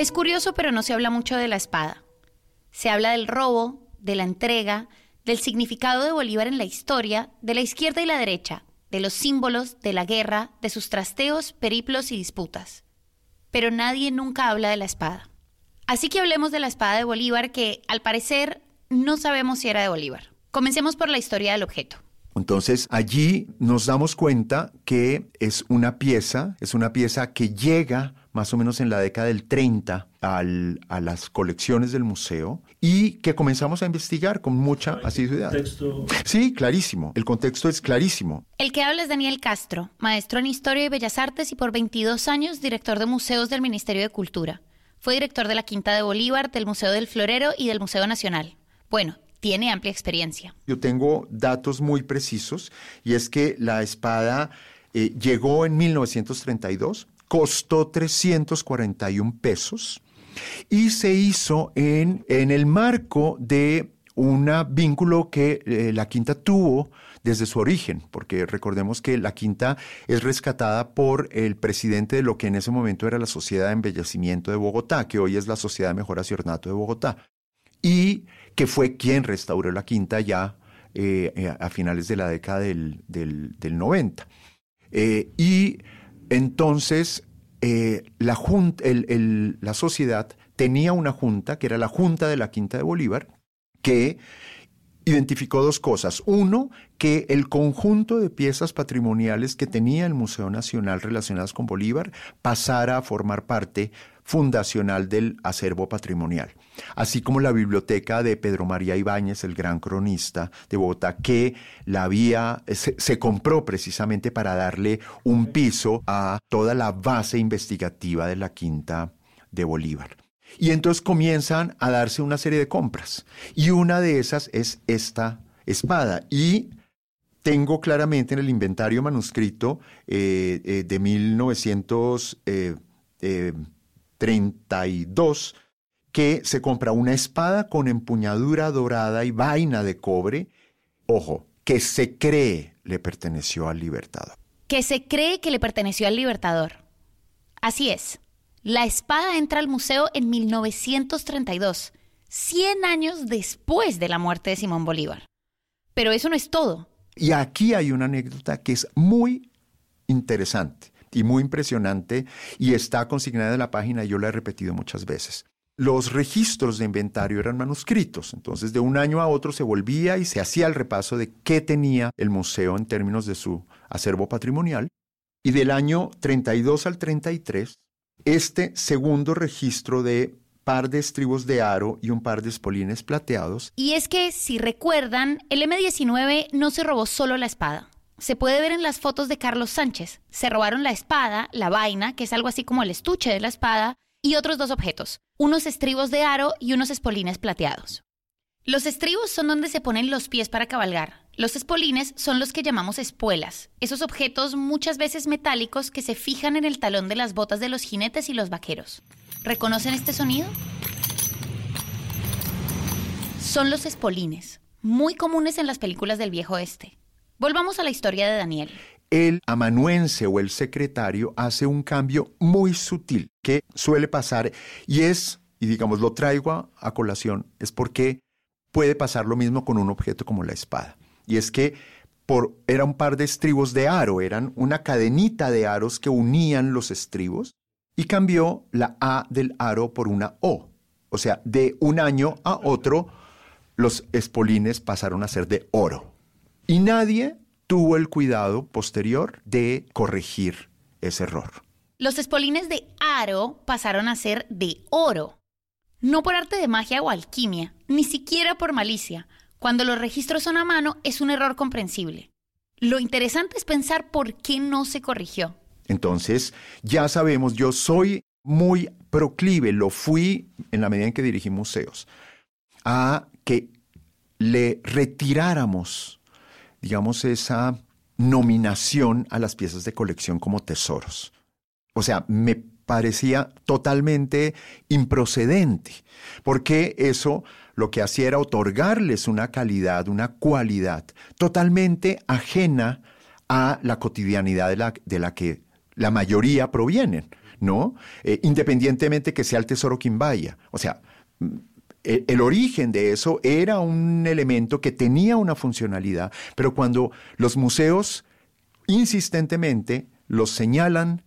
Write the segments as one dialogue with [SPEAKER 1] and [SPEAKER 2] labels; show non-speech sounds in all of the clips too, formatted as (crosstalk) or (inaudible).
[SPEAKER 1] Es curioso, pero no se habla mucho de la espada. Se habla del robo, de la entrega, del significado de Bolívar en la historia, de la izquierda y la derecha, de los símbolos, de la guerra, de sus trasteos, periplos y disputas. Pero nadie nunca habla de la espada. Así que hablemos de la espada de Bolívar, que al parecer no sabemos si era de Bolívar. Comencemos por la historia del objeto.
[SPEAKER 2] Entonces allí nos damos cuenta que es una pieza, es una pieza que llega más o menos en la década del 30 a las colecciones del museo y que comenzamos a investigar con mucha asiduidad. Sí, clarísimo. El contexto es clarísimo.
[SPEAKER 1] El que habla es Daniel Castro, maestro en Historia y Bellas Artes y por 22 años director de museos del Ministerio de Cultura. Fue director de la Quinta de Bolívar, del Museo del Florero y del Museo Nacional. Bueno, tiene amplia experiencia.
[SPEAKER 2] Yo tengo datos muy precisos y es que la espada eh, llegó en 1932 costó 341 pesos y se hizo en, en el marco de un vínculo que eh, la quinta tuvo desde su origen, porque recordemos que la quinta es rescatada por el presidente de lo que en ese momento era la Sociedad de Embellecimiento de Bogotá, que hoy es la Sociedad de Mejoras y de Bogotá, y que fue quien restauró la quinta ya eh, eh, a finales de la década del, del, 90. y entonces, eh, la, la sociedad tenía una junta, que era la Junta de la Quinta de Bolívar, que identificó dos cosas. Uno, que el conjunto de piezas patrimoniales que tenía el Museo Nacional relacionadas con Bolívar pasara a formar parte fundacional del acervo patrimonial, así como la biblioteca de Pedro María Ibáñez, el gran cronista de Bogotá, que la había, se, compró precisamente para darle un piso a toda la base investigativa de la Quinta de Bolívar. Y entonces comienzan a darse una serie de compras. Y una de esas es esta espada. Y tengo claramente en el inventario manuscrito eh, eh, de 1900. 32 que se compra una espada con empuñadura dorada y vaina de cobre, ojo, que se cree le perteneció al libertador.
[SPEAKER 1] Que se cree que le perteneció al libertador. Así es. La espada entra al museo en 1932, 100 años después de la muerte de Simón Bolívar. Pero eso no es todo.
[SPEAKER 2] Y aquí hay una anécdota que es muy interesante y muy impresionante y está consignada en la página y yo la he repetido muchas veces. Los registros de inventario eran manuscritos, entonces de un año a otro se volvía y se hacía el repaso de qué tenía el museo en términos de su acervo patrimonial. Y del año 32 al 33, este segundo registro de par de estribos de aro y un par de espolines plateados.
[SPEAKER 1] Y es que, si recuerdan, el M19 no se robó solo la espada se puede ver en las fotos de Carlos Sánchez. Se robaron la espada, la vaina, que es algo así como el estuche de la espada, y otros dos objetos, unos estribos de aro y unos espolines plateados. Los estribos son donde se ponen los pies para cabalgar. Los espolines son los que llamamos espuelas, esos objetos muchas veces metálicos que se fijan en el talón de las botas de los jinetes y los vaqueros. ¿Reconocen este sonido? Son los espolines, muy comunes en las películas del viejo oeste. Volvamos a la historia de Daniel.
[SPEAKER 2] El amanuense o el secretario hace un cambio muy sutil que suele pasar y es, y digamos, lo traigo a, colación, es porque puede pasar lo mismo con un objeto como la espada. Y es que por, era un par de estribos de aro, eran una cadenita de aros que unían los estribos y cambió la A del aro por una O. O sea, de un año a otro, los espolines pasaron a ser de oro. Y nadie tuvo el cuidado posterior de corregir ese error.
[SPEAKER 1] Los espolines de aro pasaron a ser de oro. No por arte de magia o alquimia, ni siquiera por malicia. Cuando los registros son a mano es un error comprensible. Lo interesante es pensar por qué no se corrigió.
[SPEAKER 2] Entonces, ya sabemos, yo soy muy proclive, lo fui en la medida en que dirigí museos, a que le retiráramos digamos, esa nominación a las piezas de colección como tesoros. O sea, me parecía totalmente improcedente, porque eso lo que hacía era otorgarles una calidad, una cualidad totalmente ajena a la cotidianidad de la, de la que la mayoría provienen, ¿no? Eh, independientemente que sea el tesoro quien vaya. O sea, mm, el, origen de eso era un elemento que tenía una funcionalidad, pero cuando los museos insistentemente los señalan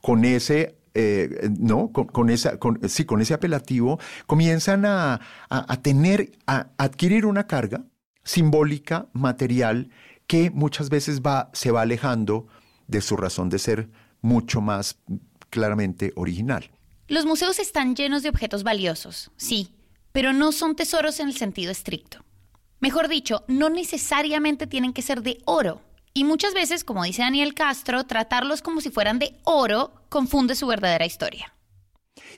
[SPEAKER 2] con ese eh, ¿no? Con, esa, con, sí, con ese apelativo, comienzan a, a, tener, a adquirir una carga simbólica, material, que muchas veces va, se va alejando de su razón de ser mucho más claramente original.
[SPEAKER 1] Los museos están llenos de objetos valiosos, sí, pero no son tesoros en el sentido estricto. Mejor dicho, no necesariamente tienen que ser de oro, y muchas veces, como dice Daniel Castro, tratarlos como si fueran de oro confunde su verdadera historia.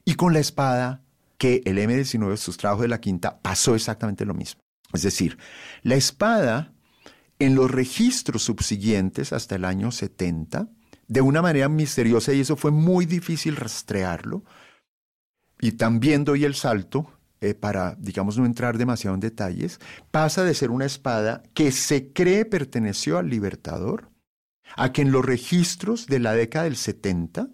[SPEAKER 2] Y con la espada que el M19 sustrajo de la quinta pasó exactamente lo mismo. Es decir, la espada en los registros subsiguientes hasta el año 70, de una manera misteriosa, y eso fue muy difícil rastrearlo, y también doy el salto eh, para, digamos, no entrar demasiado en detalles, pasa de ser una espada que se cree perteneció al libertador a que en los registros de la década del 70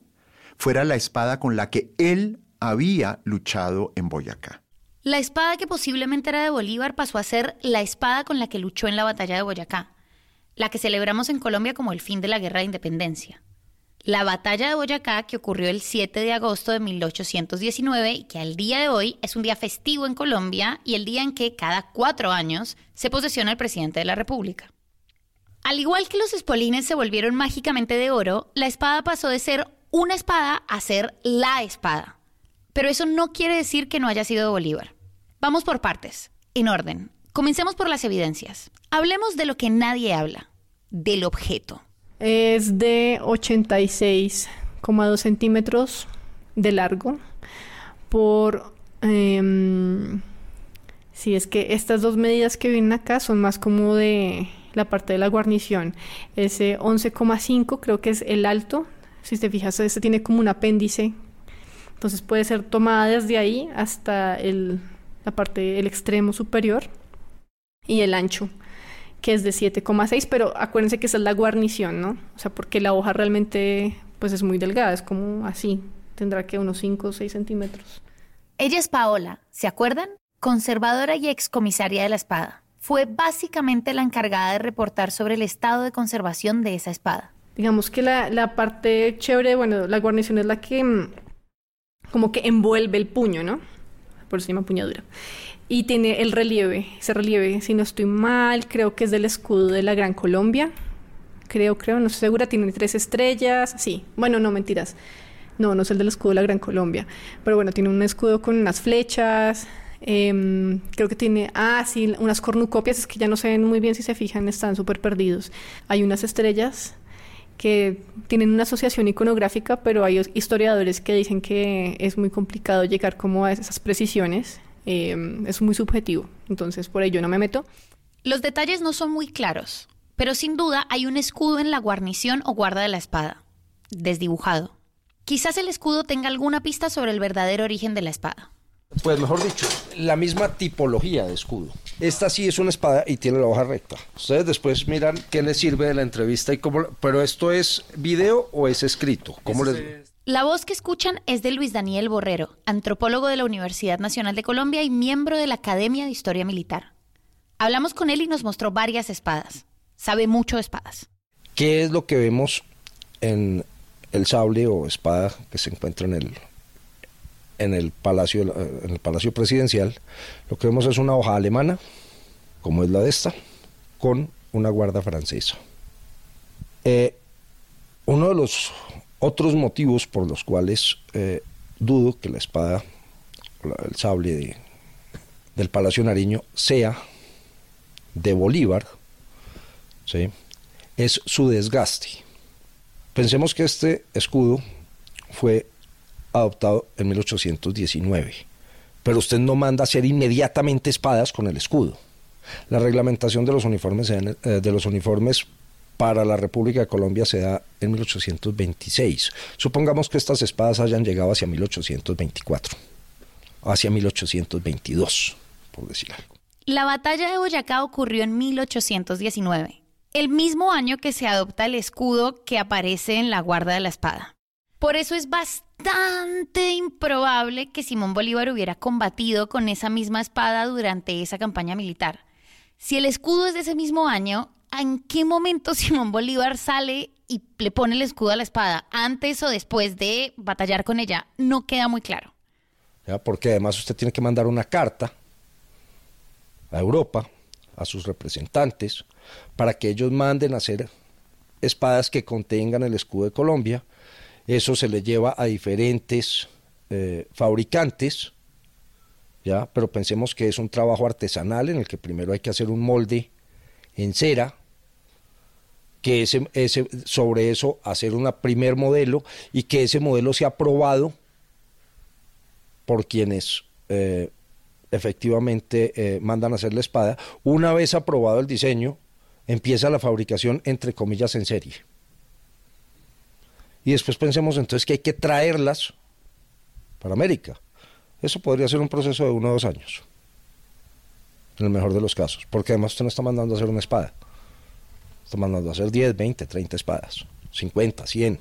[SPEAKER 2] fuera la espada con la que él había luchado en Boyacá.
[SPEAKER 1] La espada que posiblemente era de Bolívar pasó a ser la espada con la que luchó en la batalla de Boyacá, la que celebramos en Colombia como el fin de la guerra de independencia. La batalla de Boyacá, que ocurrió el 7 de agosto de 1819 y que al día de hoy es un día festivo en Colombia y el día en que cada cuatro años se posesiona el presidente de la República. Al igual que los espolines se volvieron mágicamente de oro, la espada pasó de ser una espada a ser la espada. Pero eso no quiere decir que no haya sido Bolívar. Vamos por partes, en orden. Comencemos por las evidencias. Hablemos de lo que nadie habla, del objeto.
[SPEAKER 3] Es de 86,2 centímetros de largo por... Eh, si es que estas dos medidas que vienen acá son más como de la parte de la guarnición. Ese 11,5 creo que es el alto. Si te fijas, este tiene como un apéndice. Entonces puede ser tomada desde ahí hasta el, la parte, el extremo superior. Y el ancho que es de 7,6, pero acuérdense que esa es la guarnición, ¿no? O sea, porque la hoja realmente pues es muy delgada, es como así, tendrá que unos 5 o 6 centímetros.
[SPEAKER 1] Ella es Paola, ¿se acuerdan? Conservadora y excomisaria de la espada. Fue básicamente la encargada de reportar sobre el estado de conservación de esa espada.
[SPEAKER 3] Digamos que la, la parte chévere, bueno, la guarnición es la que mm, como que envuelve el puño, ¿no? Por eso se llama puñadura y tiene el relieve, ese relieve, si no estoy mal, creo que es del escudo de la Gran Colombia. Creo, creo, no estoy segura, tiene tres estrellas, sí. Bueno, no, mentiras. No, no es el del escudo de la Gran Colombia. Pero bueno, tiene un escudo con unas flechas. Em, creo que tiene, ah, sí, unas cornucopias, es que ya no se ven muy bien si se fijan, están súper perdidos. Hay unas estrellas que tienen una asociación iconográfica, pero hay historiadores que dicen que es muy complicado llegar como a esas precisiones Em, es muy subjetivo, entonces por ello no me meto.
[SPEAKER 1] Los detalles no son muy claros, pero sin duda hay un escudo en la guarnición o guarda de la espada, desdibujado. Quizás el escudo tenga alguna pista sobre el verdadero origen de la espada.
[SPEAKER 4] Pues mejor dicho, la misma tipología de escudo. Esta sí es una espada y tiene la hoja recta. Ustedes después miran qué les sirve de la entrevista y cómo... Pero esto es video o es escrito. ¿Cómo les...
[SPEAKER 1] La voz que escuchan es de Luis Daniel Borrero, antropólogo de la Universidad Nacional de Colombia y miembro de la Academia de Historia Militar. Hablamos con él y nos mostró varias espadas. Sabe mucho de espadas.
[SPEAKER 4] ¿Qué es lo que vemos en el sable o espada que se encuentra en el, en el, palacio, en el palacio presidencial? Lo que vemos es una hoja alemana, como es la de esta, con una guarda francesa. Eh, uno de los otros motivos por los cuales eh, dudo que la espada, el sable del Palacio Nariño sea de Bolívar, ¿sí? es su desgaste. Pensemos que este escudo fue adoptado en 1819, pero usted no manda hacer inmediatamente espadas con el escudo. La reglamentación de los uniformes, eh, de los uniformes para la República de Colombia se da en 1826. Supongamos que estas espadas hayan llegado hacia 1824, hacia 1822, por decir algo.
[SPEAKER 1] La batalla de Boyacá ocurrió en 1819. el mismo año que se adopta el escudo que aparece en la guarda de la espada. Por eso es bastante improbable que Simón Bolívar hubiera combatido con esa misma espada durante esa campaña militar. Si el escudo es de ese mismo año, ¿en qué momento (laughs) Simón Bolívar sale y le pone el escudo a la espada? ¿Antes o después de batallar con ella? No queda muy claro.
[SPEAKER 4] Porque además usted tiene que mandar una carta a Europa, a sus representantes, para que ellos manden a hacer espadas que contengan el escudo de Colombia. Eso se le lleva a diferentes eh, fabricantes, ¿ya? pero pensemos que es un trabajo artesanal en el que primero hay que hacer un molde en cera, que ese, ese, sobre eso hacer un primer modelo y que ese modelo sea aprobado por quienes eh, efectivamente eh, mandan a hacer la espada. Una vez aprobado el diseño, empieza la fabricación, entre comillas, en serie. Y después pensemos entonces que hay que traerlas para América. Eso podría ser un proceso de uno o dos años, en el mejor de los casos, porque además usted no está mandando a hacer una espada, está mandando a hacer 10, 20, 30 espadas, 50, 100.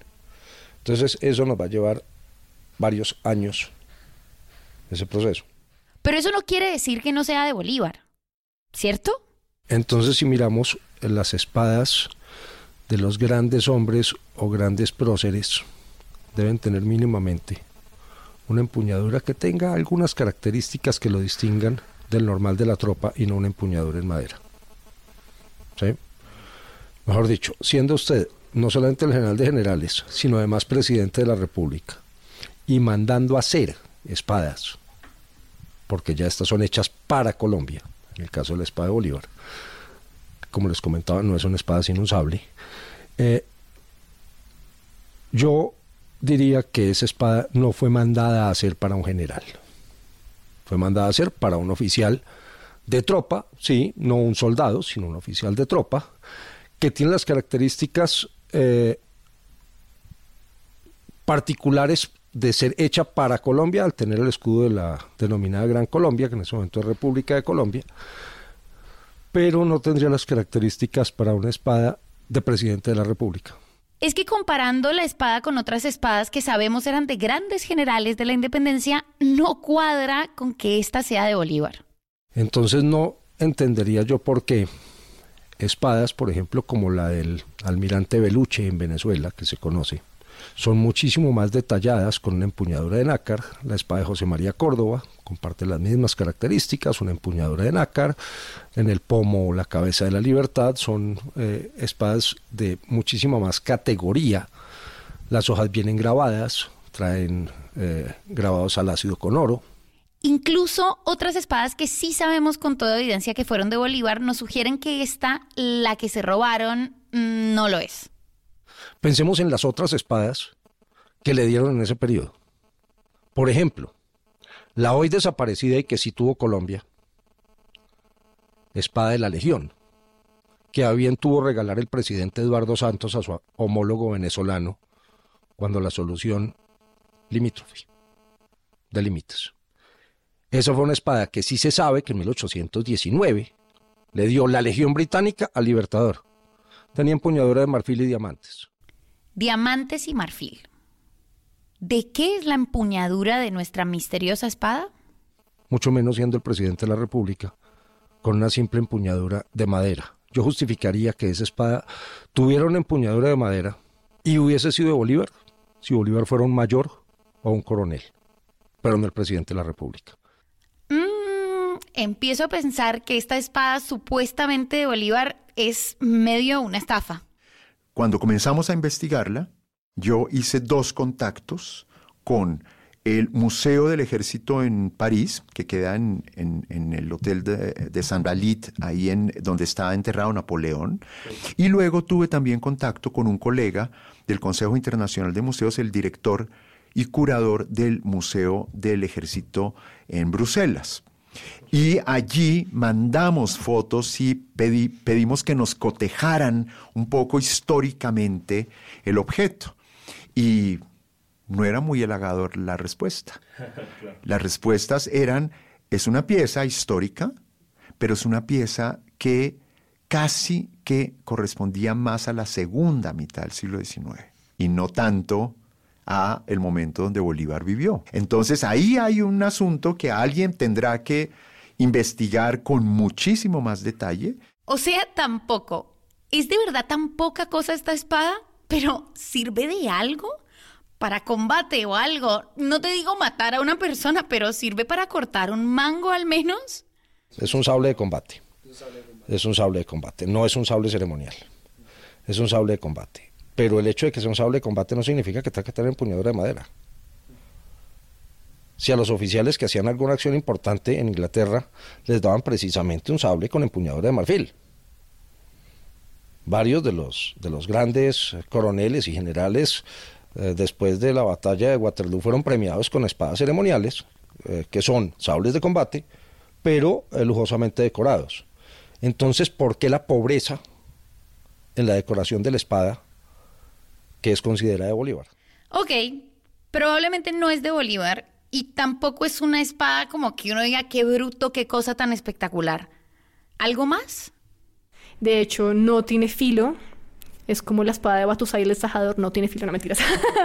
[SPEAKER 4] Entonces eso nos va a llevar varios años ese proceso.
[SPEAKER 1] Pero eso no quiere decir que no sea de Bolívar, ¿cierto?
[SPEAKER 4] Entonces, si miramos las espadas de los grandes hombres o grandes próceres, deben tener mínimamente una empuñadura que tenga algunas características que lo distingan del normal de la tropa y no una empuñadura en madera. ¿Sí? Mejor dicho, siendo usted no solamente el general de generales, sino además presidente de la República, y mandando hacer espadas porque ya estas son hechas para Colombia, en el caso de la espada de Bolívar. Como les comentaba, no es una espada sino un sable. Eh, yo diría que esa espada no fue mandada a hacer para un general. Fue mandada a hacer para un oficial de tropa, sí, no un soldado, sino un oficial de tropa, que tiene las características eh, particulares de ser hecha para Colombia al tener el escudo de la denominada Gran Colombia, que en ese momento es República de Colombia, pero no tendría las características para una espada de presidente de la República.
[SPEAKER 1] Es que comparando la espada con otras espadas que sabemos eran de grandes generales de la independencia, no cuadra con que ésta sea de Bolívar.
[SPEAKER 4] Entonces no entendería yo por qué espadas, por ejemplo, como la del almirante Beluche en Venezuela, que se conoce, son muchísimo más detalladas con una empuñadura de nácar. La espada de José María Córdoba comparte las mismas características, una empuñadura de nácar. En el pomo, la cabeza de la libertad, son eh, espadas de muchísima más categoría. Las hojas vienen grabadas, traen eh, grabados al ácido con oro.
[SPEAKER 1] Incluso otras espadas que sí sabemos con toda evidencia que fueron de Bolívar nos sugieren que esta, la que se robaron, mm, no lo es.
[SPEAKER 4] Pensemos en las otras espadas que le dieron en ese periodo. Por ejemplo, la hoy desaparecida y que sí tuvo Colombia, espada de la Legión, que a bien tuvo regalar el presidente Eduardo Santos a su homólogo venezolano cuando la solución limítrofe de límites. Esa fue una espada que sí se sabe que en 1819 le dio la Legión Británica al Libertador. Tenía empuñadura de marfil y diamantes
[SPEAKER 1] diamantes y marfil. ¿De qué es la empuñadura de nuestra misteriosa espada?
[SPEAKER 4] Mucho menos siendo el presidente de la República, con una simple empuñadura de madera. Yo justificaría que esa espada tuviera una empuñadura de madera y hubiese sido de Bolívar, si Bolívar fuera un mayor o un coronel, pero no el presidente de la República.
[SPEAKER 1] Mm, empiezo a pensar que esta espada supuestamente de Bolívar es medio una estafa.
[SPEAKER 2] Cuando comenzamos a investigarla, yo hice dos contactos con el Museo del Ejército en París, que queda en, el Hotel de, San Valit, ahí en donde estaba enterrado Napoleón. Y luego tuve también contacto con un colega del Consejo Internacional de Museos, el director y curador del Museo del Ejército en Bruselas. Y allí mandamos fotos y pedimos que nos cotejaran un poco históricamente el objeto. Y no era muy halagador la respuesta. (laughs) Las respuestas eran, es una pieza histórica, pero es una pieza que casi que correspondía más a la segunda mitad del siglo XIX y no tanto a el momento donde Bolívar vivió. Entonces ahí hay un asunto que alguien tendrá que investigar con muchísimo más detalle.
[SPEAKER 1] O sea, tampoco. ¿Es de verdad tan poca cosa esta espada? ¿Pero sirve de algo? ¿Para combate o algo? No te digo matar a una persona, pero ¿sirve para cortar un mango al menos?
[SPEAKER 4] Es un sable de combate. Es un sable de combate. No es un sable ceremonial. Es un sable de combate. Pero el hecho de que sea un sable de combate no significa que tenga que tener empuñadura de madera. Si a los oficiales que hacían alguna acción importante en Inglaterra les daban precisamente un sable con empuñadura de marfil. Varios de los, de los grandes coroneles y generales eh, después de la batalla de Waterloo fueron premiados con espadas ceremoniales, eh, que son sables de combate, pero eh, lujosamente decorados. Entonces, ¿por qué la pobreza en la decoración de la espada que es considerada de Bolívar?
[SPEAKER 1] Ok, probablemente no es de Bolívar y tampoco es una espada como que uno diga qué bruto, qué cosa tan espectacular. ¿Algo más?
[SPEAKER 3] De hecho, no tiene filo. Es como la espada de Batusai el estajador. No tiene filo, no mentiras.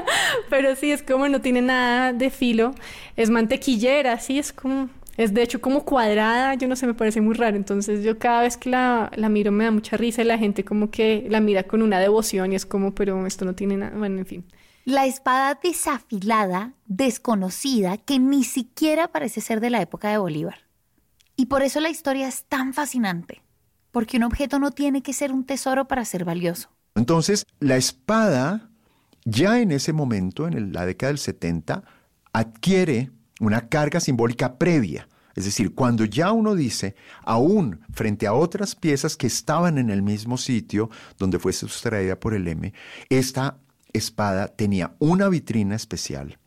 [SPEAKER 3] (laughs) Pero sí, es como no tiene nada de filo. Es mantequillera, sí, es como... Es de hecho como cuadrada, yo no sé, me parece muy raro. Entonces yo cada vez que la, la miro me da mucha risa y la gente como que la mira con una devoción y es como, pero esto no tiene nada. Bueno, en fin.
[SPEAKER 1] La espada desafilada, desconocida, que ni siquiera parece ser de la época de Bolívar. Y por eso la historia es tan fascinante, porque un objeto no tiene que ser un tesoro para ser valioso.
[SPEAKER 2] Entonces, la espada, ya en ese momento, en la década del 70, adquiere una carga simbólica previa. Es decir, cuando ya uno dice, aún frente a otras piezas que estaban en el mismo sitio donde fue sustraída por el M, esta espada tenía una vitrina especial,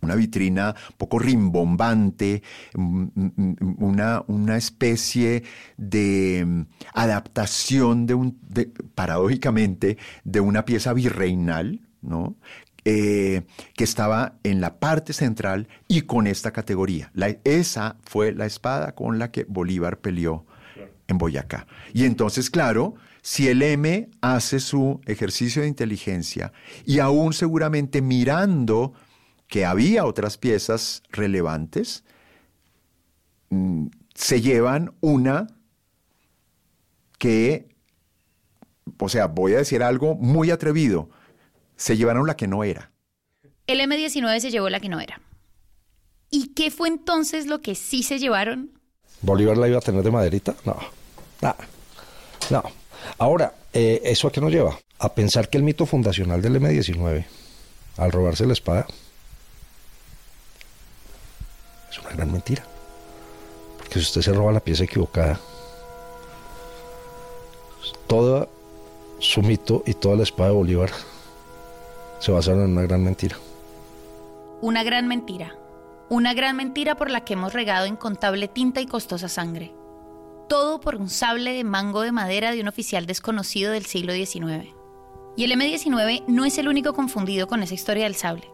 [SPEAKER 2] una vitrina poco rimbombante, mm, mm, mm, una, una especie de adaptación de un, paradójicamente, de una pieza virreinal, ¿no? Eh, que estaba en la parte central y con esta categoría. esa fue la espada con la que Bolívar peleó en Boyacá. Y entonces, claro, si el M hace su ejercicio de inteligencia y aún seguramente mirando que había otras piezas relevantes, mm, se llevan una que, o sea, voy a decir algo muy atrevido, se llevaron la que no era.
[SPEAKER 1] El M19 se llevó la que no era. ¿Y qué fue entonces lo que sí se llevaron?
[SPEAKER 4] ¿Bolívar la iba a tener de maderita? No, no, no. Ahora, eh, ¿eso a qué nos lleva? A pensar que el mito fundacional del M19, al robarse la espada, es una gran mentira. Porque si usted se roba la pieza equivocada, todo su mito y toda la espada de Bolívar se basaron en una gran mentira.
[SPEAKER 1] Una gran mentira. Una gran mentira por la que hemos regado incontable tinta y costosa sangre todo por un sable de mango de madera de un oficial desconocido del siglo XIX. Y el M-19 no es el único confundido con esa historia del sable.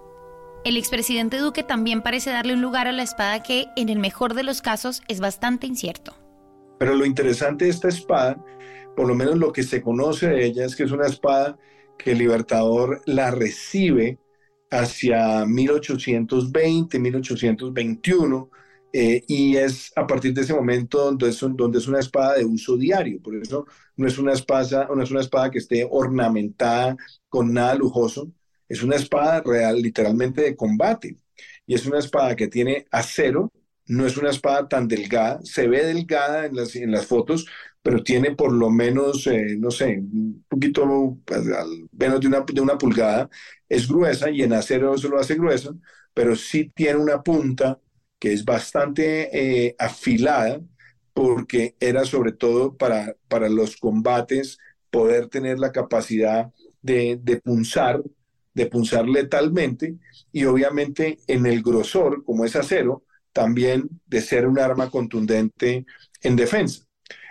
[SPEAKER 1] El expresidente Duque también parece darle un lugar a la espada que, en el mejor de los casos, es bastante incierto.
[SPEAKER 5] Pero lo interesante de esta espada, por lo menos lo que se conoce de ella, es que es una espada que el Libertador la recibe hacia 1820, 1821, eh, y es a partir de ese momento donde es, donde es una espada de uso diario. Por eso no es, una espada, no es una espada que esté ornamentada con nada lujoso. Es una espada real, literalmente de combate. Y es una espada que tiene acero. No es una espada tan delgada. Se ve delgada en las, en las fotos, pero tiene por lo menos, eh, no sé, un poquito pues, menos de una, de una pulgada. Es gruesa y en acero eso lo hace grueso, pero sí tiene una punta que es bastante eh, afilada porque era sobre todo para, para los combates poder tener la capacidad de, de punzar, de punzar letalmente y obviamente en el grosor, como es acero, también de ser un arma contundente en defensa.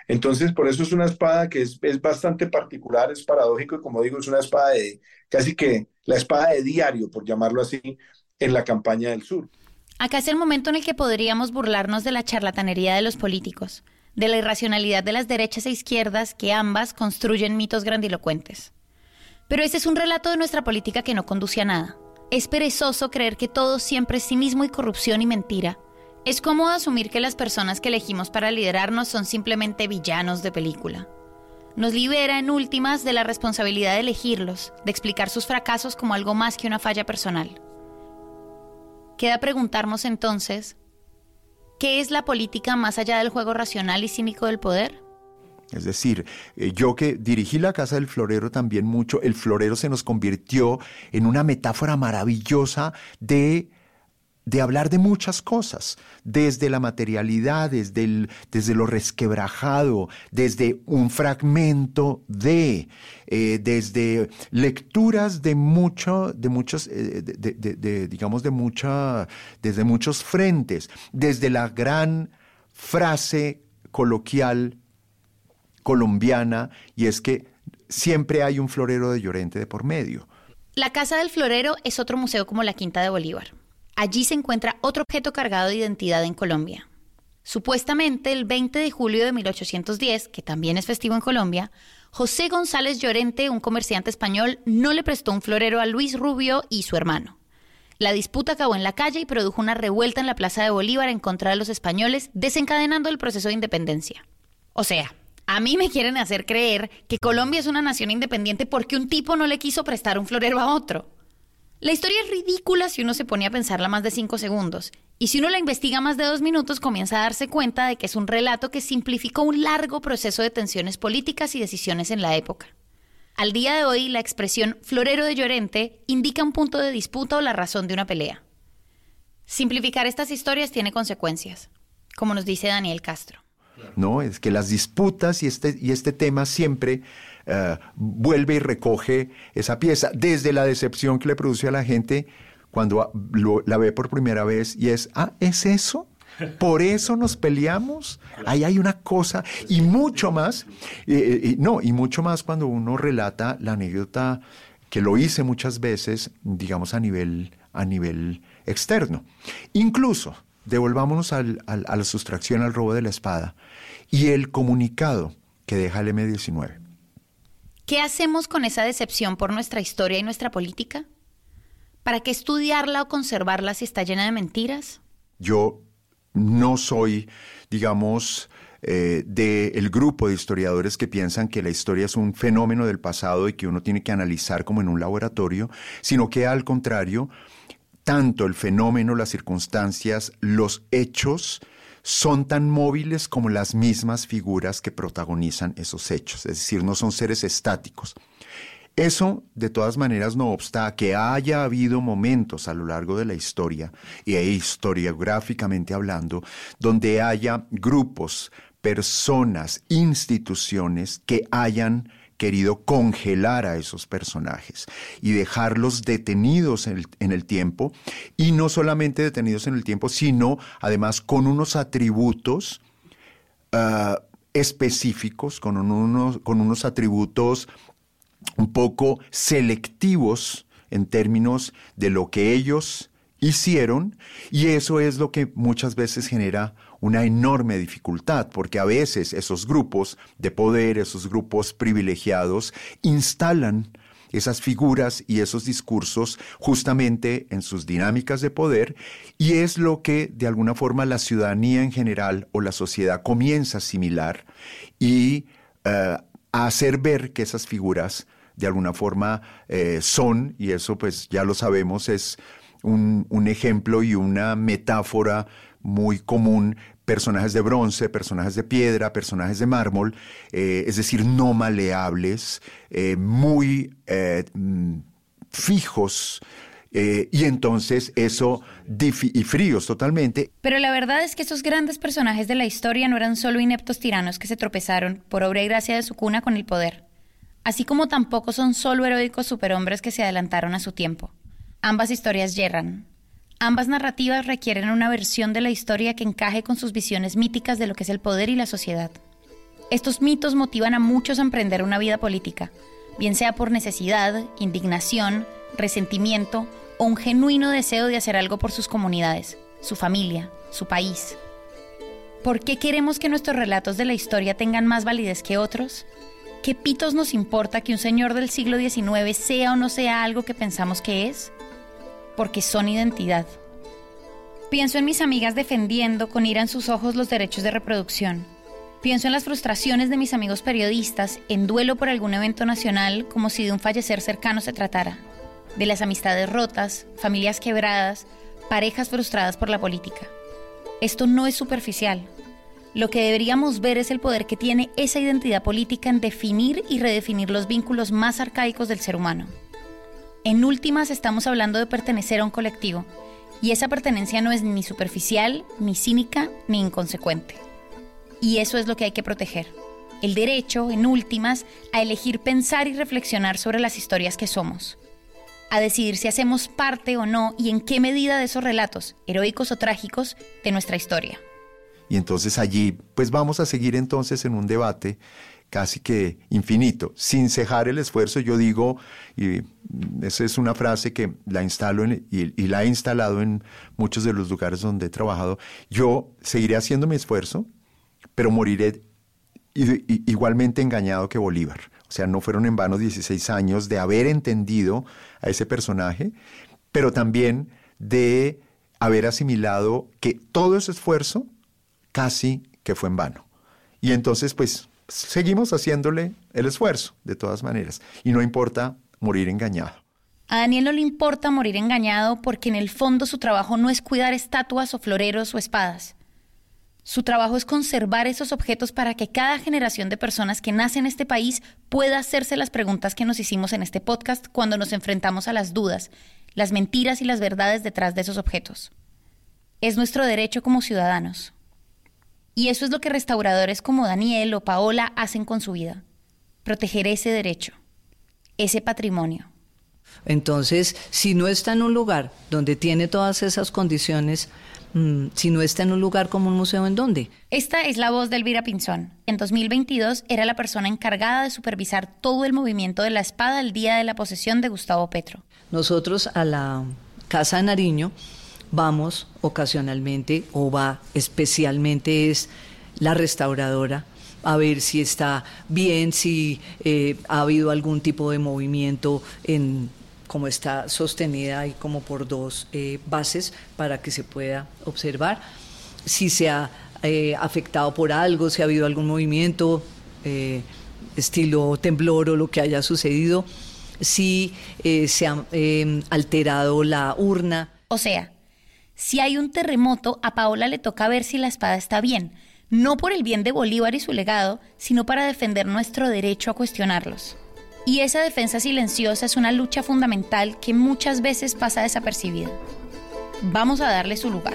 [SPEAKER 5] Entonces, por eso es una espada que es, es, bastante particular, es paradójico y como digo, es una espada de casi que la espada de diario, por llamarlo así, en la campaña del sur.
[SPEAKER 1] Acá es el momento en el que podríamos burlarnos de la charlatanería de los políticos, de la irracionalidad de las derechas e izquierdas que ambas construyen mitos grandilocuentes. Pero ese es un relato de nuestra política que no conduce a nada. Es perezoso creer que todo siempre es cinismo y corrupción y mentira. Es cómodo asumir que las personas que elegimos para liderarnos son simplemente villanos de película. Nos libera en últimas de la responsabilidad de elegirlos, de explicar sus fracasos como algo más que una falla personal. Queda preguntarnos entonces, ¿qué es la política más allá del juego racional y cínico del poder?
[SPEAKER 2] Es decir, eh, yo que dirigí la Casa del Florero también mucho, el florero se nos convirtió en una metáfora maravillosa de de hablar de muchas cosas, desde la materialidad, desde, desde lo resquebrajado, desde un fragmento de, eh, desde lecturas de mucho, de muchos, eh, de, digamos, de mucha, desde muchos frentes, desde la gran frase coloquial colombiana, y es que siempre hay un florero de Llorente de por medio.
[SPEAKER 1] La Casa del Florero es otro museo como la Quinta de Bolívar. Allí se encuentra otro objeto cargado de identidad en Colombia. Supuestamente el 20 de julio de 1810, que también es festivo en Colombia, José González Llorente, un comerciante español, no le prestó un florero a Luis Rubio y su hermano. La disputa acabó en la calle y produjo una revuelta en la Plaza de Bolívar en contra de los españoles, desencadenando el proceso de independencia. O sea, a mí me quieren hacer creer que Colombia es una nación independiente porque un tipo no le quiso prestar un florero a otro. La historia es ridícula si uno se pone a pensarla más de cinco segundos, y si uno la investiga más de dos minutos comienza a darse cuenta de que es un relato que simplificó un largo proceso de tensiones políticas y decisiones en la época. Al día de hoy, la expresión florero de Llorente indica un punto de disputa o la razón de una pelea. Simplificar estas historias tiene consecuencias, como nos dice Daniel Castro.
[SPEAKER 2] No, es que las disputas y este, y este tema siempre eh, vuelve y recoge esa pieza, desde la decepción que le produce a la gente cuando la ve por primera vez y es, ah, ¿es eso? Por eso nos peleamos. Ahí hay una cosa y mucho más, no, y mucho más cuando uno relata la anécdota que lo hice muchas veces, digamos a nivel, a nivel externo. Incluso, devolvámonos a la sustracción, al robo de la espada y el comunicado que deja el M19.
[SPEAKER 1] ¿Qué hacemos con esa decepción por nuestra historia y nuestra política? ¿Para qué estudiarla o conservarla si está llena de mentiras?
[SPEAKER 2] Yo no soy, digamos, eh, del grupo de historiadores que piensan que la historia es un fenómeno del pasado y que uno tiene que analizar como en un laboratorio, sino que al contrario, tanto el fenómeno, las circunstancias, los hechos, son tan móviles como las mismas figuras que protagonizan esos hechos, es decir, no son seres estáticos. Eso, de todas maneras, no obsta que haya habido momentos a lo largo de la historia, y historiográficamente hablando, donde haya grupos, personas, instituciones que hayan querido congelar a esos personajes y dejarlos detenidos en el, tiempo, y no solamente detenidos en el tiempo, sino además con unos atributos ah, específicos, con unos, con unos atributos un poco selectivos en términos de lo que ellos hicieron, y eso es lo que muchas veces genera una enorme dificultad, porque a veces esos grupos de poder, esos grupos privilegiados, instalan esas figuras y esos discursos justamente en sus dinámicas de poder y es lo que de alguna forma la ciudadanía en general o la sociedad comienza a asimilar y eh, a hacer ver que esas figuras de alguna forma eh, son, y eso pues ya lo sabemos, es un, un ejemplo y una metáfora muy común personajes de bronce, personajes de piedra, personajes de mármol, eh, es decir, no maleables, eh, muy eh, mm, fijos. y entonces eso, y fríos totalmente.
[SPEAKER 1] Pero la verdad es que esos grandes personajes de la historia no eran solo ineptos tiranos que se tropezaron por obra y gracia de su cuna con el poder, así como tampoco son solo heroicos superhombres que se adelantaron a su tiempo. Ambas historias yerran, Ambas narrativas requieren una versión de la historia que encaje con sus visiones míticas de lo que es el poder y la sociedad. Estos mitos motivan a muchos a emprender una vida política, bien sea por necesidad, indignación, resentimiento o un genuino deseo de hacer algo por sus comunidades, su familia, su país. ¿Por qué queremos que nuestros relatos de la historia tengan más validez que otros? ¿Qué pitos nos importa que un señor del siglo XIX sea o no sea algo que pensamos que es? Porque son identidad. Pienso en mis amigas defendiendo con ira en sus ojos los derechos de reproducción. Pienso en las frustraciones de mis amigos periodistas en duelo por algún evento nacional como si de un fallecer cercano se tratara. De las amistades rotas, familias quebradas, parejas frustradas por la política. Esto no es superficial, lo que deberíamos ver es el poder que tiene esa identidad política en definir y redefinir los vínculos más arcaicos del ser humano. En últimas estamos hablando de pertenecer a un colectivo, y esa pertenencia no es ni superficial, ni cínica, ni inconsecuente. Y eso es lo que hay que proteger. El derecho, en últimas, a elegir pensar y reflexionar sobre las historias que somos. A decidir si hacemos parte o no y en qué medida de esos relatos, heroicos o trágicos, de nuestra historia.
[SPEAKER 2] Y entonces allí, pues vamos a seguir entonces en un debate casi que infinito, sin cejar el esfuerzo. Yo digo, y esa es una frase que la instalo y, la he instalado en muchos de los lugares donde he trabajado, yo seguiré haciendo mi esfuerzo, pero moriré igualmente engañado que Bolívar. O sea, no fueron en vano 16 años de haber entendido a ese personaje, pero también de haber asimilado que todo ese esfuerzo casi que fue en vano. Y entonces, pues, seguimos haciéndole el esfuerzo, de todas maneras, y no importa morir engañado.
[SPEAKER 1] A Daniel no le importa morir engañado porque en el fondo su trabajo no es cuidar estatuas o floreros o espadas. Su trabajo es conservar esos objetos para que cada generación de personas que nace en este país pueda hacerse las preguntas que nos hicimos en este podcast cuando nos enfrentamos a las dudas, las mentiras y las verdades detrás de esos objetos. Es nuestro derecho como ciudadanos. Y eso es lo que restauradores como Daniel o Paola hacen con su vida. Proteger ese derecho, ese patrimonio.
[SPEAKER 6] Entonces, si no está en un lugar donde tiene todas esas condiciones, mm, si no está en un lugar como un museo, ¿en dónde?
[SPEAKER 1] Esta es la voz de Elvira Pinzón. En 2022 era la persona encargada de supervisar todo el movimiento de la espada el día de la posesión de Gustavo Petro.
[SPEAKER 6] Nosotros a la Casa de Nariño vamos ocasionalmente o va especialmente es la restauradora a ver si está bien, si eh, ha habido algún tipo de movimiento en como está sostenida y como por dos eh, bases para que se pueda observar si se ha eh, afectado por algo, si ha habido algún movimiento estilo temblor o lo que haya sucedido, si se ha alterado la urna.
[SPEAKER 1] O sea, si hay un terremoto, a Paola le toca ver si la espada está bien, no por el bien de Bolívar y su legado, sino para defender nuestro derecho a cuestionarlos. Y esa defensa silenciosa es una lucha fundamental que muchas veces pasa desapercibida. Vamos a darle su lugar.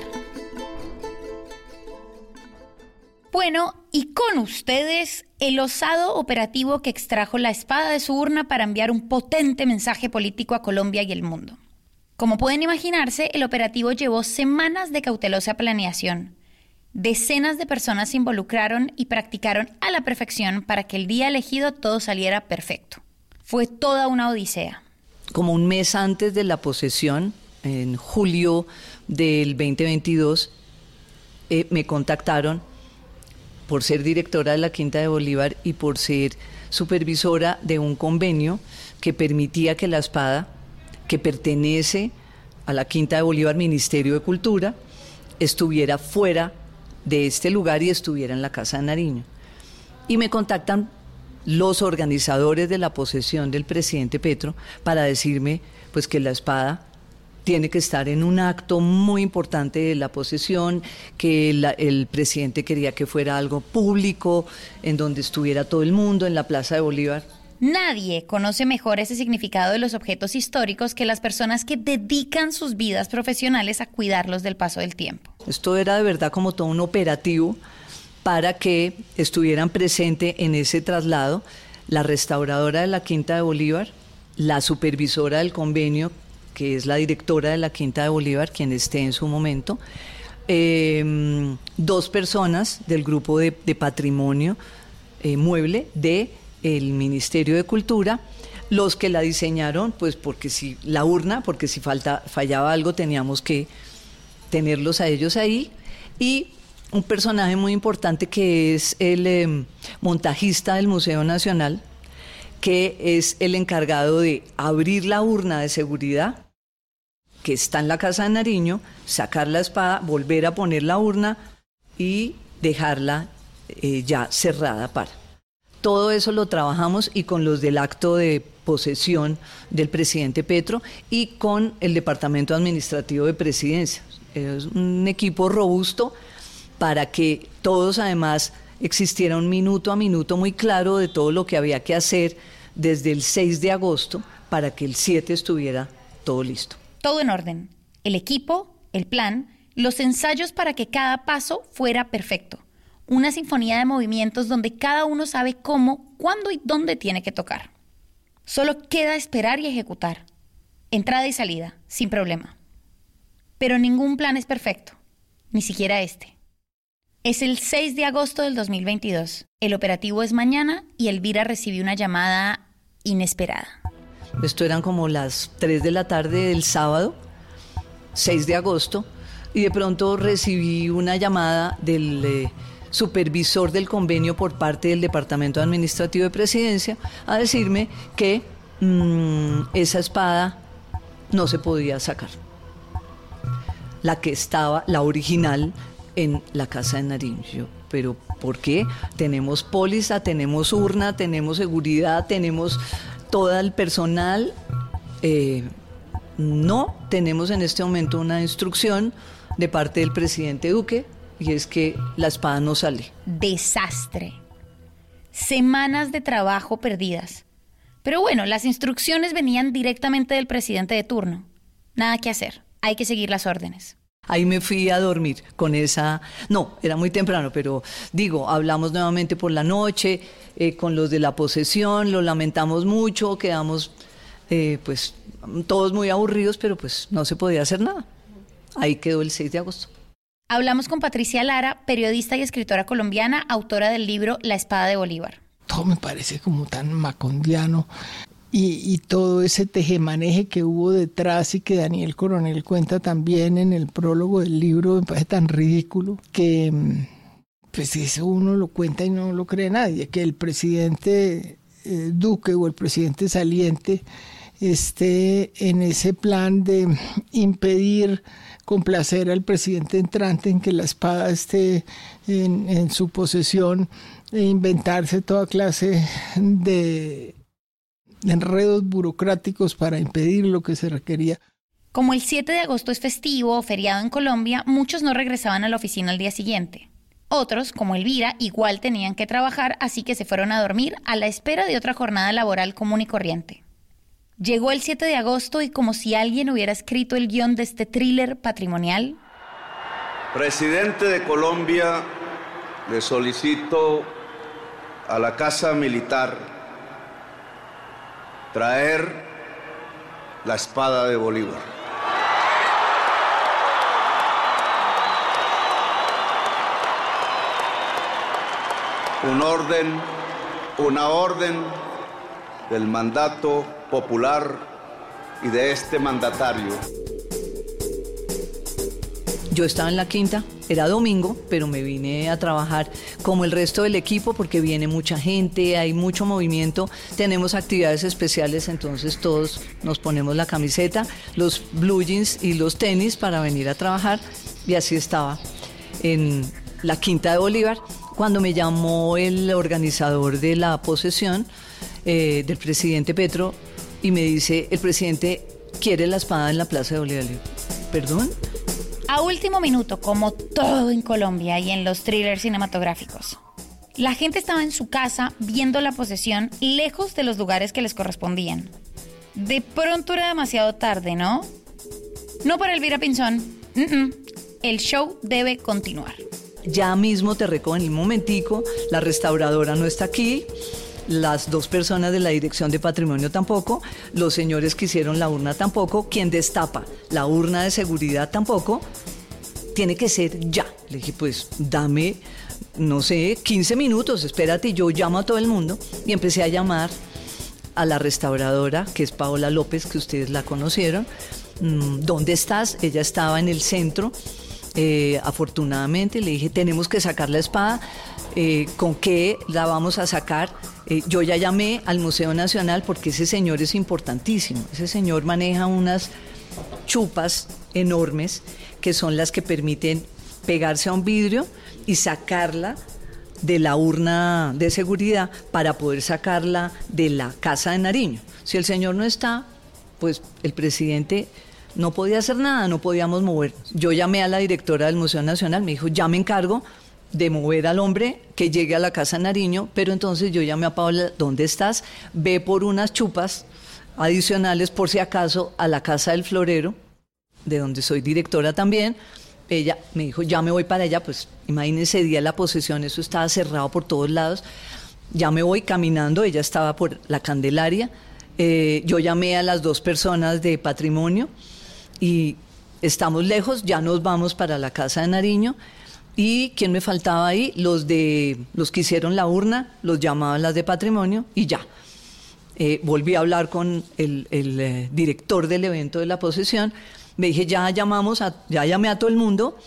[SPEAKER 1] Bueno, y con ustedes el osado operativo que extrajo la espada de su urna para enviar un potente mensaje político a Colombia y el mundo. Como pueden imaginarse, el operativo llevó semanas de cautelosa planeación. Decenas de personas se involucraron y practicaron a la perfección para que el día elegido todo saliera perfecto. Fue toda una odisea.
[SPEAKER 6] Como un mes antes de la posesión, en julio del 2022, eh, me contactaron por ser directora de la Quinta de Bolívar y por ser supervisora de un convenio que permitía que la espada que pertenece a la Quinta de Bolívar, Ministerio de Cultura, estuviera fuera de este lugar y estuviera en la Casa de Nariño. Y me contactan los organizadores de la posesión del presidente Petro para decirme pues que la espada tiene que estar en un acto muy importante de la posesión, que el presidente quería que fuera algo público, en donde estuviera todo el mundo, en la Plaza de Bolívar.
[SPEAKER 1] Nadie conoce mejor ese significado de los objetos históricos que las personas que dedican sus vidas profesionales a cuidarlos del paso del tiempo.
[SPEAKER 6] Esto era de verdad como todo un operativo para que estuvieran presentes en ese traslado la restauradora de la Quinta de Bolívar, la supervisora del convenio, que es la directora de la Quinta de Bolívar, quien esté en su momento, em, dos personas del grupo de, patrimonio eh, mueble de el Ministerio de Cultura, los que la diseñaron, pues porque si la urna, porque si falta, fallaba algo teníamos que tenerlos a ellos ahí, y un personaje muy importante que es el em, montajista del Museo Nacional, que es el encargado de abrir la urna de seguridad que está en la casa de Nariño, sacar la espada, volver a poner la urna y dejarla eh, ya cerrada para. Todo eso lo trabajamos y con los del acto de posesión del presidente Petro y con el Departamento Administrativo de Presidencia. Es un equipo robusto para que todos además existiera un minuto a minuto muy claro de todo lo que había que hacer desde el 6 de agosto para que el 7 estuviera todo listo.
[SPEAKER 1] Todo en orden. El equipo, el plan, los ensayos para que cada paso fuera perfecto. Una sinfonía de movimientos donde cada uno sabe cómo, cuándo y dónde tiene que tocar. Solo queda esperar y ejecutar. Entrada y salida, sin problema. Pero ningún plan es perfecto, ni siquiera este. Es el 6 de agosto del 2022. El operativo es mañana y Elvira recibió una llamada inesperada.
[SPEAKER 6] Esto eran como las 3 de la tarde del sábado, 6 de agosto, y de pronto recibí una llamada del eh, supervisor del convenio por parte del Departamento Administrativo de Presidencia a decirme que mm, esa espada no se podía sacar. La que estaba, la original, en la casa de Nariño. pero ¿por qué? Tenemos póliza, tenemos urna, tenemos seguridad, tenemos todo el personal. Eh, no tenemos en este momento una instrucción de parte del presidente Duque y es que la espada no sale.
[SPEAKER 1] Desastre. Semanas de trabajo perdidas. Pero bueno, las instrucciones venían directamente del presidente de turno. Nada que hacer. Hay que seguir las órdenes.
[SPEAKER 6] Ahí me fui a dormir con esa, no, era muy temprano, pero digo, hablamos nuevamente por la noche eh, con los de la posesión, lo lamentamos mucho, quedamos eh, pues todos muy aburridos, pero pues no se podía hacer nada. Ahí quedó el 6 de agosto.
[SPEAKER 1] Hablamos con Patricia Lara, periodista y escritora colombiana, autora del libro La espada de Bolívar.
[SPEAKER 7] Todo me parece como tan macondiano y, todo ese tejemaneje que hubo detrás y que Daniel Coronel cuenta también en el prólogo del libro me parece tan ridículo que mm, pues eso uno lo cuenta y no lo cree nadie, que el presidente eh, Duque o el presidente saliente esté en ese plan de impedir complacer al presidente entrante en que la espada esté en, su posesión e inventarse toda clase de enredos burocráticos para impedir lo que se requería.
[SPEAKER 1] Como el 7 de agosto es festivo o feriado en Colombia, muchos no regresaban a la oficina al día siguiente. Otros, como Elvira, igual tenían que trabajar, así que se fueron a dormir a la espera de otra jornada laboral común y corriente. Llegó el 7 de agosto y como si alguien hubiera escrito el guion de este thriller patrimonial.
[SPEAKER 8] Presidente de Colombia, le solicito a la Casa Militar traer la espada de Bolívar. Un orden, una orden del mandato popular y de este mandatario.
[SPEAKER 6] Yo estaba en la quinta, era domingo, pero me vine a trabajar como el resto del equipo porque viene mucha gente, hay mucho movimiento, tenemos actividades especiales, entonces todos nos ponemos la camiseta, los blue jeans y los tenis para venir a trabajar y así estaba en la quinta de Bolívar cuando me llamó el organizador de la posesión eh, del presidente Petro y me dice, el presidente quiere la espada en la Plaza de Bolívar. ¿Perdón?
[SPEAKER 1] A último minuto, como todo en Colombia y en los thrillers cinematográficos. La gente estaba en su casa viendo la posesión lejos de los lugares que les correspondían. De pronto era demasiado tarde, ¿no? No para Elvira Pinzón. El show debe continuar.
[SPEAKER 6] Ya mismo te recogen el momentico, la restauradora no está aquí, las dos personas de la Dirección de Patrimonio tampoco, los señores que hicieron la urna tampoco, quien destapa la urna de seguridad tampoco, tiene que ser ya. Le dije, pues dame, no sé, 15 minutos, espérate, yo llamo a todo el mundo y empecé a llamar a la restauradora, que es Paola López, que ustedes la conocieron. Mm, ¿Dónde estás? Ella estaba en el centro Eh, afortunadamente le dije, tenemos que sacar la espada. Eh, ¿Con qué la vamos a sacar? Eh, yo ya llamé al Museo Nacional porque ese señor es importantísimo. Ese señor maneja unas chupas enormes que son las que permiten pegarse a un vidrio y sacarla de la urna de seguridad para poder sacarla de la casa de Nariño. Si el señor no está, pues el presidente no podía hacer nada, no podíamos mover. Yo llamé a la directora del Museo Nacional, me dijo, ya me encargo de mover al hombre que llegue a la casa Nariño, pero entonces yo llamé a Paula, ¿dónde estás? Ve por unas chupas adicionales por si acaso a la casa del florero, de donde soy directora también. Ella me dijo, ya me voy para allá, pues imagínense día la posesión, eso estaba cerrado por todos lados. Ya me voy caminando, ella estaba por la Candelaria. Eh, yo llamé a las dos personas de patrimonio y estamos lejos, ya nos vamos para la casa de Nariño. ¿Y quién me faltaba ahí? Los de los que hicieron la urna, los llamaban las de patrimonio y ya. Eh, volví a hablar con el, eh, director del evento de la posesión. Me dije, ya llamamos, a, ya llamé a todo el mundo,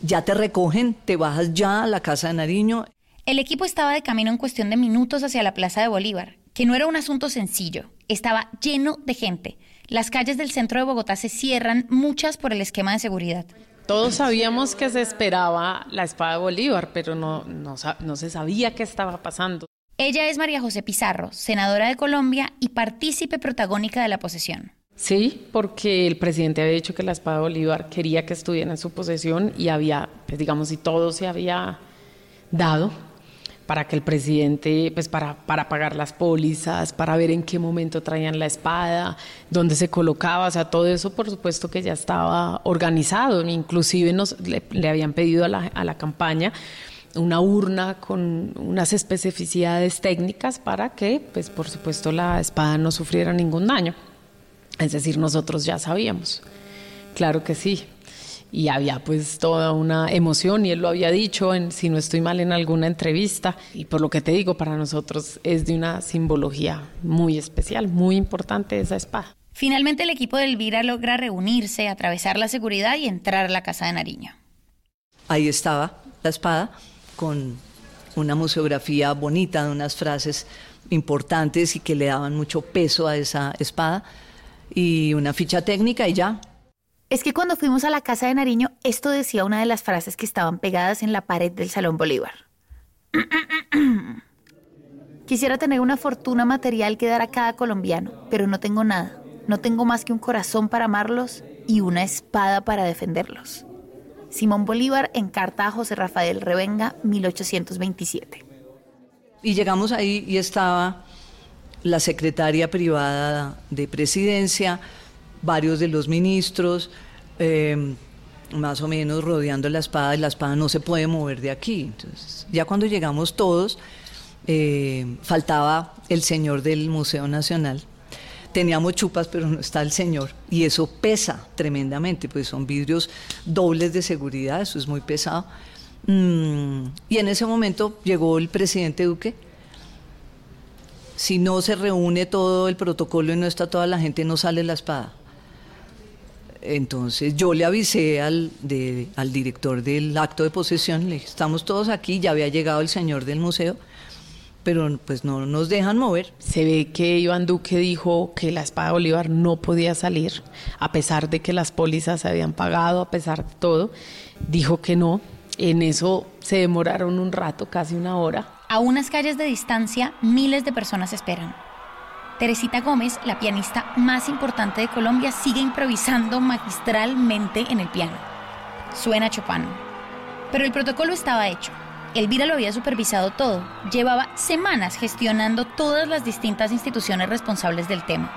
[SPEAKER 6] ya te recogen, te bajas ya a la casa de Nariño.
[SPEAKER 1] El equipo estaba de camino en cuestión de minutos hacia la Plaza de Bolívar, que no era un asunto sencillo, estaba lleno de gente. Las calles del centro de Bogotá se cierran, muchas por el esquema de seguridad.
[SPEAKER 9] Todos sabíamos que se esperaba la espada de Bolívar, pero no, no, no se sabía qué estaba pasando.
[SPEAKER 1] Ella es María José Pizarro, senadora de Colombia y partícipe protagónica de la posesión.
[SPEAKER 9] Sí, porque el presidente había dicho que la espada de Bolívar quería que estuviera en su posesión y había, pues digamos, y todo se había dado para que el presidente, pues para, para pagar las pólizas, para ver en qué momento traían la espada, dónde se colocaba, o sea, todo eso por supuesto que ya estaba organizado, inclusive nos, le, habían pedido a la, a la campaña una urna con unas especificidades técnicas para que, pues por supuesto, la espada no sufriera ningún daño. Es decir, nosotros ya sabíamos. Claro que sí y había pues toda una emoción y él lo había dicho, en, si no estoy mal, en alguna entrevista. Y por lo que te digo, para nosotros es de una simbología muy especial, muy importante esa espada.
[SPEAKER 1] Finalmente el equipo de Elvira logra reunirse, atravesar la seguridad y entrar a la casa de Nariño.
[SPEAKER 6] Ahí estaba la espada con una museografía bonita de unas frases importantes y que le daban mucho peso a esa espada y una ficha técnica y ya,
[SPEAKER 1] es que cuando fuimos a la casa de Nariño, esto decía una de las frases que estaban pegadas en la pared del Salón Bolívar. (clears throat) Quisiera tener una fortuna material que dar a cada colombiano, pero no tengo nada. No tengo más que un corazón para amarlos y una espada para defenderlos. Simón Bolívar en carta a José Rafael Revenga, 1827.
[SPEAKER 6] Y llegamos ahí y estaba la secretaria privada de presidencia, varios de los ministros, em, más o menos rodeando la espada, y la espada no se puede mover de aquí. Entonces, ya cuando llegamos todos, eh, faltaba el señor del Museo Nacional. Teníamos chupas, pero no está el señor. Y eso pesa tremendamente, pues son vidrios dobles de seguridad, eso es muy pesado. Mm, y en ese momento llegó el presidente Duque. Si no se reúne todo el protocolo y no está toda la gente, no sale la espada. Entonces yo le avisé al, al director del acto de posesión, le dije, estamos todos aquí, ya había llegado el señor del museo, pero pues no nos dejan mover.
[SPEAKER 9] Se ve que Iván Duque dijo que la espada de Bolívar no podía salir, a pesar de que las pólizas se habían pagado, a pesar de todo, dijo que no. En eso se demoraron un rato, casi una hora.
[SPEAKER 1] A unas calles de distancia, miles de personas esperan. Teresita Gómez, la pianista más importante de Colombia, sigue improvisando magistralmente en el piano. Suena Chopin. Pero el protocolo estaba hecho. Elvira lo había supervisado todo. Llevaba semanas gestionando todas las distintas instituciones responsables del tema.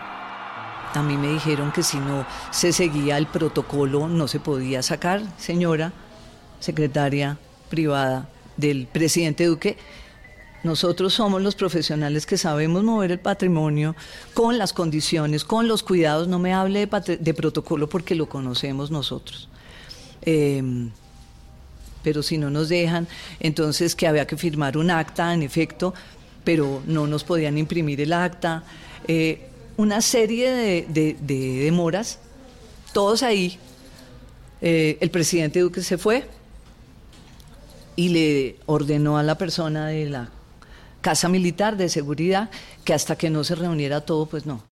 [SPEAKER 6] A mí me dijeron que si no se seguía el protocolo no se podía sacar, señora secretaria privada del presidente Duque, nosotros somos los profesionales que sabemos mover el patrimonio con las condiciones, con los cuidados. No me hable de, protocolo porque lo conocemos nosotros. Em, pero si no nos dejan, entonces que había que firmar un acta, en efecto, pero no nos podían imprimir el acta. Eh, una serie de, de demoras, todos ahí Eh, el presidente Duque se fue y le ordenó a la persona de la Casa Militar de Seguridad que hasta que no se reuniera todo, pues no.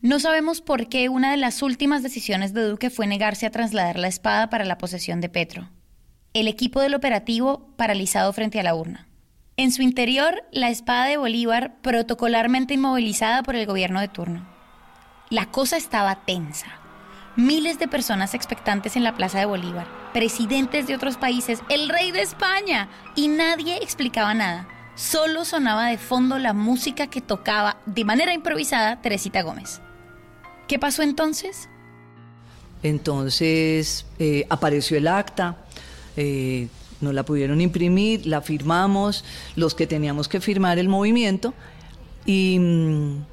[SPEAKER 1] No sabemos por qué una de las últimas decisiones de Duque fue negarse a trasladar la espada para la posesión de Petro. El equipo del operativo paralizado frente a la urna. En su interior, la espada de Bolívar protocolarmente inmovilizada por el gobierno de turno. La cosa estaba tensa. Miles de personas expectantes en la Plaza de Bolívar, presidentes de otros países, el rey de España, y nadie explicaba nada. Solo sonaba de fondo la música que tocaba de manera improvisada Teresita Gómez. ¿Qué pasó entonces?
[SPEAKER 6] Entonces eh, apareció el acta, eh, nos la pudieron imprimir, la firmamos, los que teníamos que firmar el movimiento, y mm,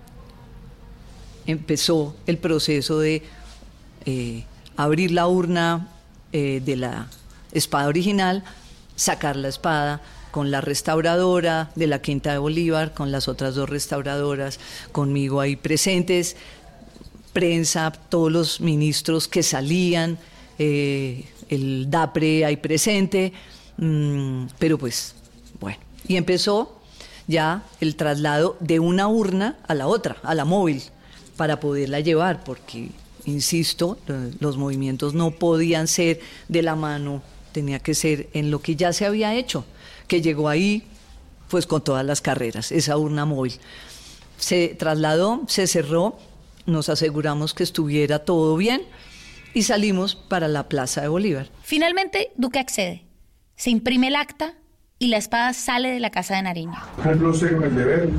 [SPEAKER 6] empezó el proceso de eh, abrir la urna de la espada original, sacar la espada, con la restauradora de la Quinta de Bolívar, con las otras dos restauradoras, conmigo ahí presentes, prensa, todos los ministros que salían, eh, el DAPRE ahí presente, mm, pero pues bueno, y empezó ya el traslado de una urna a la otra, a la móvil, para poderla llevar, porque, insisto, los movimientos no podían ser de la mano, tenía que ser en lo que ya se había hecho, que llegó ahí pues con todas las carreras, esa urna móvil. Se trasladó, se cerró, nos aseguramos que estuviera todo bien y salimos para la Plaza de Bolívar.
[SPEAKER 1] Finalmente, Duque accede. Se imprime el acta y la espada sale de la casa de Nariño.
[SPEAKER 10] Cumplo usted con el deber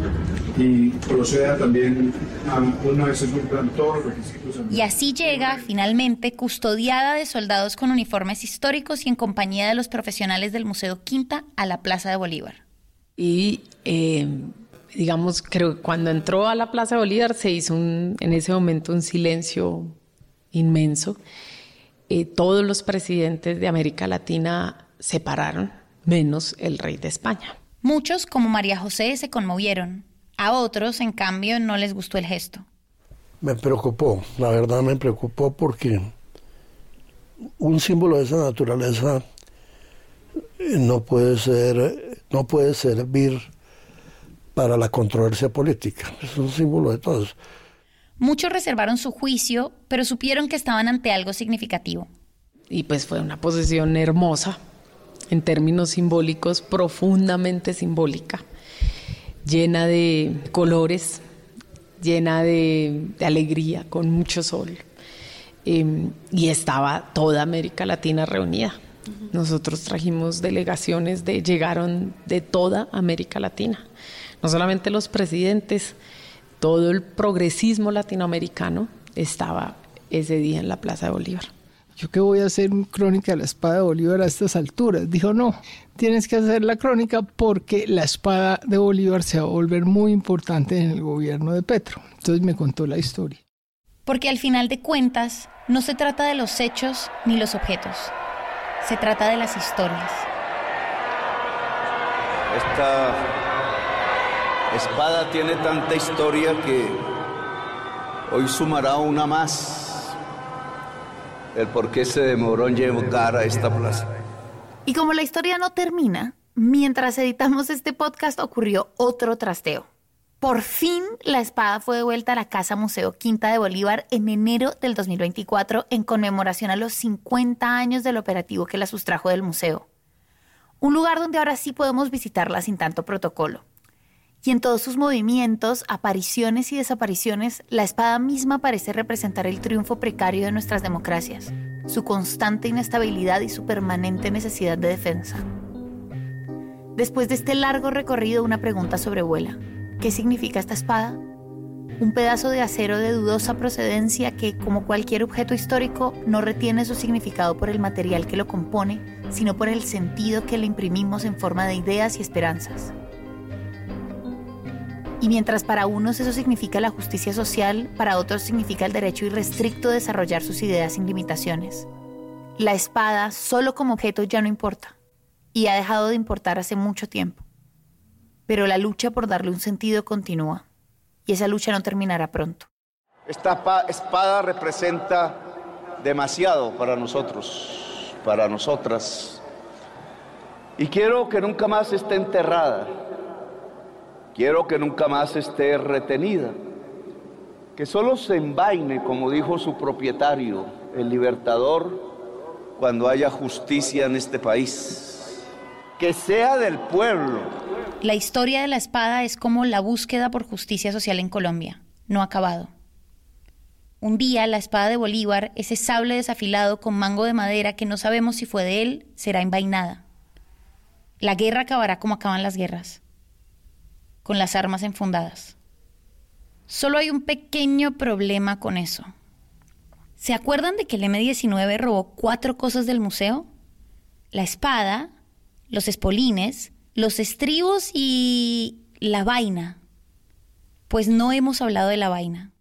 [SPEAKER 10] y proceda también a una vez se cumplan todos los requisitos.
[SPEAKER 1] Y así llega, finalmente, custodiada de soldados con uniformes históricos y en compañía de los profesionales del Museo Quinta a la Plaza de Bolívar.
[SPEAKER 9] Y eh, digamos, creo que cuando entró a la Plaza de Bolívar se hizo un, en ese momento un silencio inmenso. Eh, todos los presidentes de América Latina se pararon, menos el rey de España.
[SPEAKER 1] Muchos, como María José, se conmovieron. A otros, en cambio, no les gustó el gesto.
[SPEAKER 11] Me preocupó, la verdad me preocupó porque un símbolo de esa naturaleza eh, no puede ser, no puede servir para la controversia política. Es un símbolo de todos.
[SPEAKER 1] Muchos reservaron su juicio, pero supieron que estaban ante algo significativo.
[SPEAKER 9] Y pues fue una posición hermosa, en términos simbólicos, profundamente simbólica, llena de colores, llena de, alegría, con mucho sol. Em, y estaba toda América Latina reunida. Nosotros trajimos delegaciones de, llegaron de toda América Latina no solamente los presidentes, todo el progresismo latinoamericano estaba ese día en la Plaza de Bolívar.
[SPEAKER 7] ¿Yo qué voy a hacer crónica de la espada de Bolívar a estas alturas? Dijo, no, tienes que hacer la crónica porque la espada de Bolívar se va a volver muy importante en el gobierno de Petro. Entonces me contó la historia.
[SPEAKER 1] Porque al final de cuentas, no se trata de los hechos ni los objetos, se trata de las historias.
[SPEAKER 8] Esta Espada tiene tanta historia que hoy sumará una más. El por qué se demoró en llegar a esta plaza.
[SPEAKER 1] Y como la historia no termina, mientras editamos este podcast ocurrió otro trasteo. Por fin la espada fue devuelta a la Casa Museo Quinta de Bolívar en enero del 2024 en conmemoración a los 50 años del operativo que la sustrajo del museo. Un lugar donde ahora sí podemos visitarla sin tanto protocolo y en todos sus movimientos, apariciones y desapariciones, la espada misma parece representar el triunfo precario de nuestras democracias, su constante inestabilidad y su permanente necesidad de defensa. Después de este largo recorrido, una pregunta sobrevuela. ¿Qué significa esta espada? Un pedazo de acero de dudosa procedencia que, como cualquier objeto histórico, no retiene su significado por el material que lo compone, sino por el sentido que le imprimimos en forma de ideas y esperanzas. Y mientras para unos eso significa la justicia social, para otros significa el derecho irrestricto de desarrollar sus ideas sin limitaciones. La espada, solo como objeto, ya no importa. Y ha dejado de importar hace mucho tiempo. Pero la lucha por darle un sentido continúa. Y esa lucha no terminará pronto.
[SPEAKER 8] Esta espada representa demasiado para nosotros, para nosotras. Y quiero que nunca más esté enterrada, quiero que nunca más esté retenida, que solo se envaine, como dijo su propietario, el libertador, cuando haya justicia en este país, que sea del pueblo.
[SPEAKER 12] La historia de la espada es como la búsqueda por justicia social en Colombia, no acabado. Un día la espada de Bolívar, ese sable desafilado con mango de madera que no sabemos si fue de él, será envainada. La guerra acabará como acaban las guerras, con las armas enfundadas. Solo hay un pequeño problema con eso. ¿Se acuerdan de que el M-19 robó cuatro cosas del museo? La espada, los espolines, los estribos y la vaina. Pues no hemos hablado de la vaina.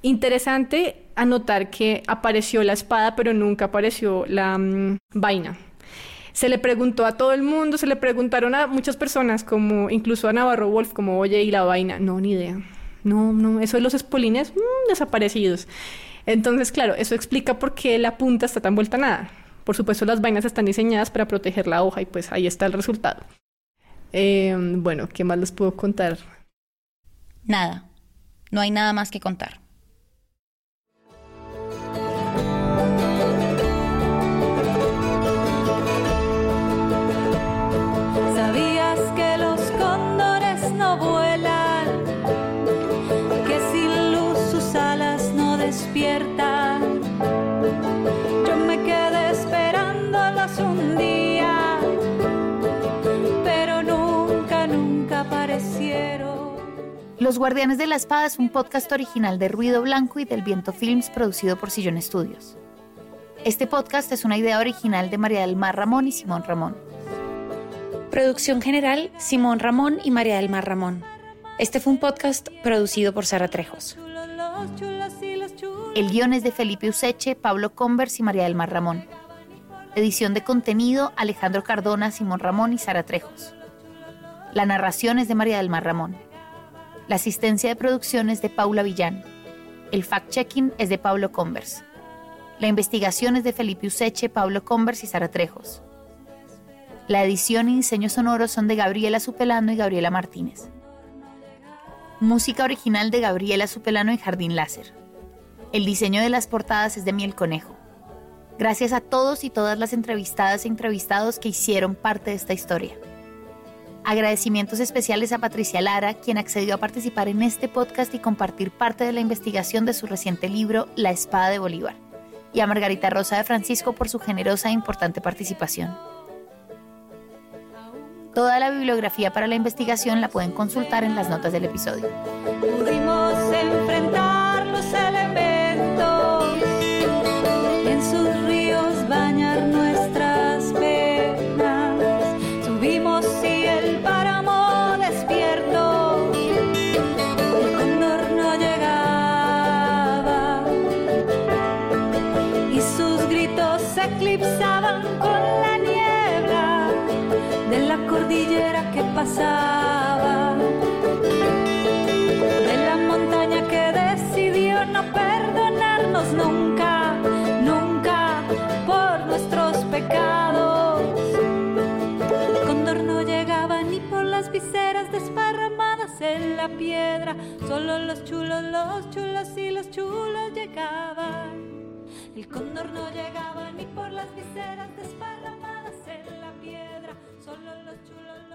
[SPEAKER 3] Interesante anotar que apareció la espada, pero nunca apareció la mm, vaina. Se le preguntó a todo el mundo, se le preguntaron a muchas personas, como incluso a Navarro Wolf, como, oye, ¿y la vaina? No, ni idea. No, no, eso de los espolines, mm, desaparecidos. Entonces, claro, eso explica por qué la punta está tan vuelta a nada. Por supuesto, las vainas están diseñadas para proteger la hoja y pues ahí está el resultado. Eh, bueno, ¿qué más les puedo contar?
[SPEAKER 12] Nada. No hay nada más que contar.
[SPEAKER 13] Los
[SPEAKER 12] Guardianes de la Espada es un podcast original de Ruido Blanco y del Viento Films producido por Sillón Studios. Este podcast es una idea original de María del Mar Ramón y Simón Ramón. Producción general, Simón Ramón y María del Mar Ramón. Este fue un podcast producido por Sara Trejos. El guion es de Felipe Useche, Pablo Convers y María del Mar Ramón. Edición de contenido, Alejandro Cardona, Simón Ramón y Sara Trejos. La narración es de María del Mar Ramón. La asistencia de producción es de Paula Villán. El fact-checking es de Pablo Convers. La investigación es de Felipe Useche, Pablo Convers y Sara Trejos. La edición y diseño sonoro son de Gabriela Supelano y Gabriela Martínez. Música original de Gabriela Supelano y Jardín Láser. El diseño de las portadas es de Miel Conejo. Gracias a todos y todas las entrevistadas e entrevistados que hicieron parte de esta historia. Agradecimientos especiales a Patricia Lara, quien accedió a participar en este podcast y compartir parte de la investigación de su reciente libro La Espada de Bolívar, y a Margarita Rosa de Francisco por su generosa e importante participación. Toda la bibliografía para la investigación la pueden consultar en las notas del episodio.
[SPEAKER 13] De la montaña que decidió no perdonarnos nunca, nunca por nuestros pecados. El cóndor no llegaba ni por las viseras desparramadas en la piedra, solo los chulos, los chulos y los chulos llegaban. El cóndor no llegaba ni por las viseras desparramadas en la piedra, solo los chulos.